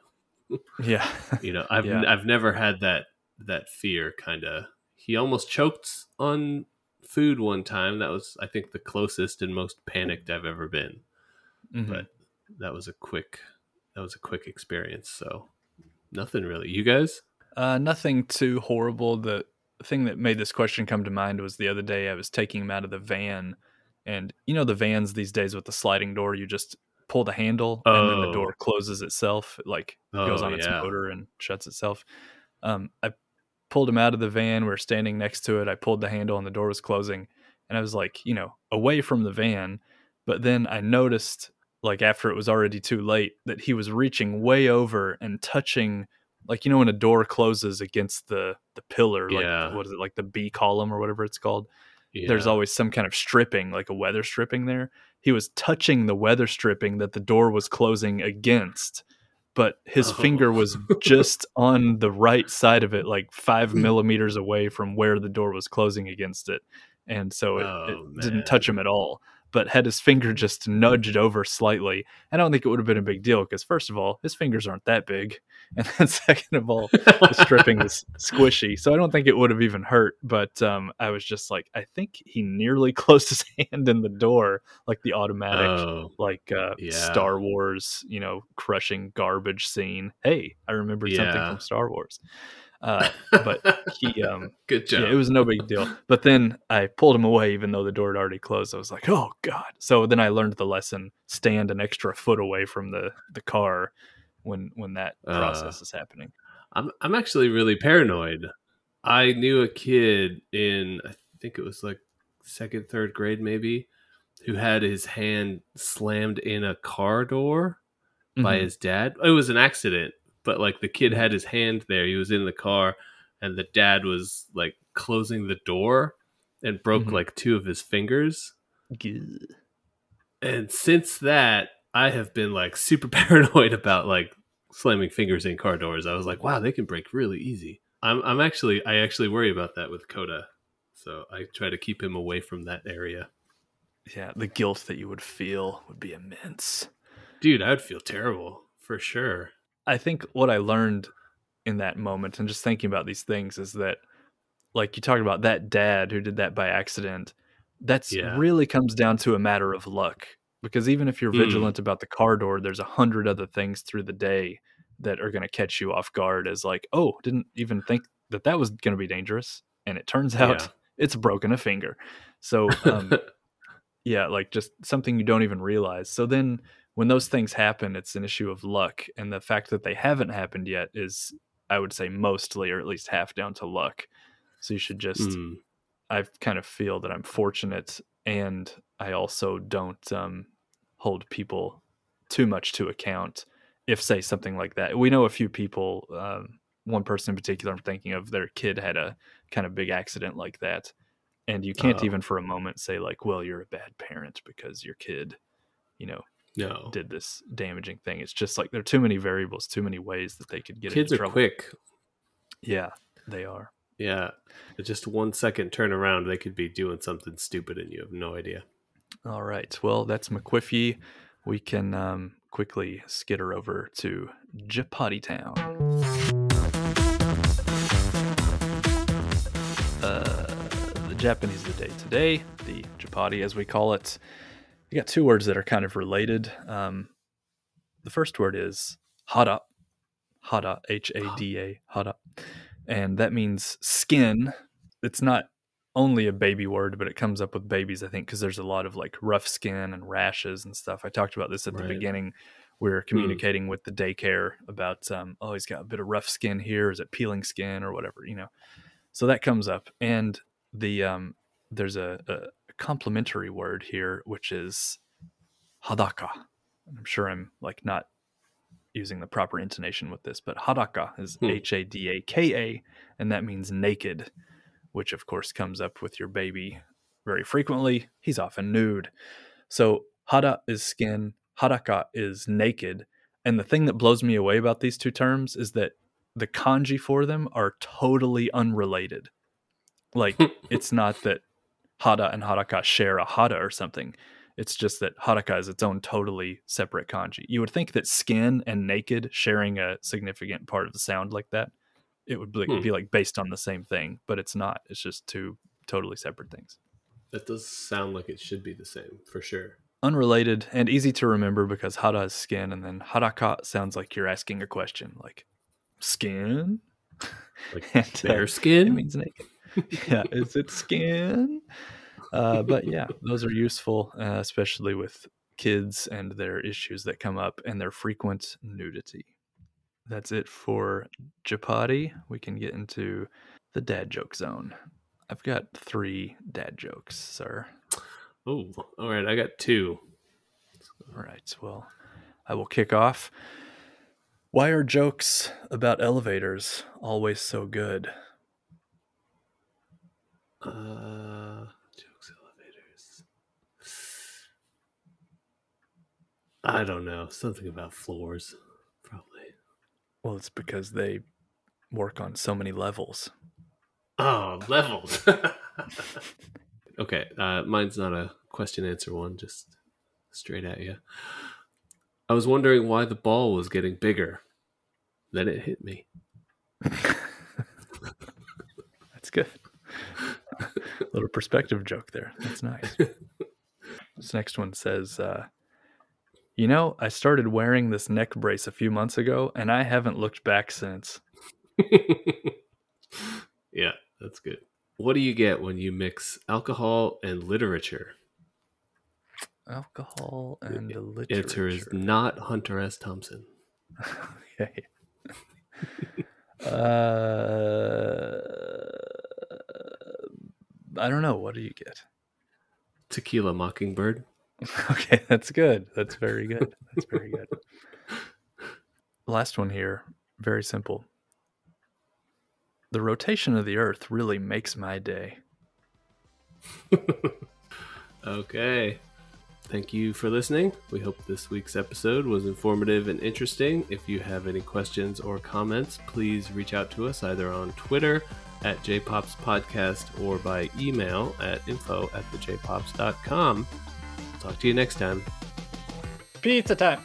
Yeah, you know, I've yeah. I've never had that that fear. Kind of, he almost choked on food one time. That was, I think, the closest and most panicked I've ever been. Mm-hmm. But that was a quick that was a quick experience. So nothing really. You guys? Uh, nothing too horrible. The thing that made this question come to mind was the other day I was taking him out of the van, and you know the vans these days with the sliding door, you just pull the handle oh. and then the door oh. closes itself, it like oh, goes on its yeah. motor and shuts itself. Um, I pulled him out of the van. We are standing next to it. I pulled the handle and the door was closing, and I was like, you know, away from the van. But then I noticed like after it was already too late that he was reaching way over and touching like you know when a door closes against the the pillar like yeah. what is it like the b column or whatever it's called yeah. there's always some kind of stripping like a weather stripping there. He was touching the weather stripping that the door was closing against but his oh. finger was just on the right side of it like five hmm. millimeters away from where the door was closing against it. And so it, oh, it didn't touch him at all but had his finger just nudged over slightly. I don't think it would have been a big deal because, first of all, his fingers aren't that big. And then, second of all, the stripping is squishy. So I don't think it would have even hurt. But um, I was just like, I think he nearly closed his hand in the door, like the automatic, oh, like uh, yeah. Star Wars, you know, crushing garbage scene. Hey, I remembered yeah. something from Star Wars. Uh, but he, um, good job. Yeah, it was no big deal. But then I pulled him away, even though the door had already closed. I was like, oh god. So then I learned the lesson: stand an extra foot away from the the car when when that uh, process is happening. I'm I'm actually really paranoid. I knew a kid in I think it was like second, third grade, maybe, who had his hand slammed in a car door mm-hmm. by his dad. It was an accident, but like the kid had his hand there. He was in the car, and the dad was like closing the door and broke mm-hmm. like two of his fingers. Good. And since that, I have been like super paranoid about like slamming fingers in car doors. I was like, wow, they can break really easy. I'm I'm actually I actually worry about that with Coda. So I try to keep him away from that area. Yeah, the guilt that you would feel would be immense. Dude, I would feel terrible for sure. I think what I learned in that moment and just thinking about these things is that like you talked about that dad who did that by accident that's yeah. really comes down to a matter of luck because even if you're mm. vigilant about the car door there's a hundred other things through the day that are going to catch you off guard as like oh didn't even think that that was going to be dangerous and it turns out yeah. it's broken a finger so um, yeah like just something you don't even realize so then when those things happen, it's an issue of luck. And the fact that they haven't happened yet is, I would say, mostly or at least half down to luck. So you should just, mm. I kind of feel that I'm fortunate and I also don't um, hold people too much to account if, say, something like that. We know a few people, um, one person in particular, I'm thinking of, their kid had a kind of big accident like that. And you can't oh. even for a moment say, like, well, you're a bad parent because your kid, you know, no. did this damaging thing. It's just like there are too many variables, too many ways that they could get. Kids are trouble. quick. Yeah, they are. Yeah, just one second turn around, they could be doing something stupid, and you have no idea. All right. Well, that's McQuiffy. We can um, quickly skitter over to Japati Town. Uh, the Japanese of the day today, the Japati as we call it, you got two words that are kind of related. Um, the first word is hada, hada, H A D A, hada, and that means skin. It's not only a baby word, but it comes up with babies, I think, because there's a lot of like rough skin and rashes and stuff. I talked about this at right. the beginning. We are hmm. communicating mm. with the daycare about, um, oh, he's got a bit of rough skin here. Is it peeling skin or whatever, you know? So that comes up, and the um, there's a, a complementary word here, which is hadaka. I'm sure I'm like not using the proper intonation with this, but hadaka is hmm. H A D A K A, and that means naked, which of course comes up with your baby very frequently. He's often nude. So hada is skin, hadaka is naked. And the thing that blows me away about these two terms is that the kanji for them are totally unrelated. Like it's not that hada and hadaka share a hada or something. It's just that hadaka is its own totally separate kanji. You would think that skin and naked sharing a significant part of the sound like that, it would be, hmm. be like based on the same thing, but it's not. It's just two totally separate things. That does sound like it should be the same for sure. Unrelated and easy to remember because hada is skin, and then hadaka sounds like you're asking a question, like skin, like and, bare uh, skin. It means naked. yeah, is it skin? Uh, but yeah, those are useful, uh, especially with kids and their issues that come up and their frequent nudity. That's it for Japati. We can get into the dad joke zone. I've got three dad jokes, sir. Oh, all right. I got two. All right. Well, I will kick off. Why are jokes about elevators always so good? Uh, jokes elevators. I don't know. Something about floors, probably. Well, it's because they work on so many levels. Oh, levels. okay, uh, mine's not a question answer one, just straight at you. I was wondering why the ball was getting bigger. Then it hit me. That's good. A little perspective joke there. That's nice. this next one says, uh, You know, I started wearing this neck brace a few months ago, and I haven't looked back since. yeah. That's good. What do you get when you mix alcohol and literature? Alcohol and the literature. Answer is not Hunter S. Thompson. okay. uh, I don't know. What do you get? Tequila Mockingbird. okay, that's good. That's very good. That's very good. Last one here. Very simple. The rotation of the Earth really makes my day. okay. Thank you for listening. We hope this week's episode was informative and interesting. If you have any questions or comments, please reach out to us either on Twitter at jpops podcast or by email at info at thejpops.com. Talk to you next time. Pizza time.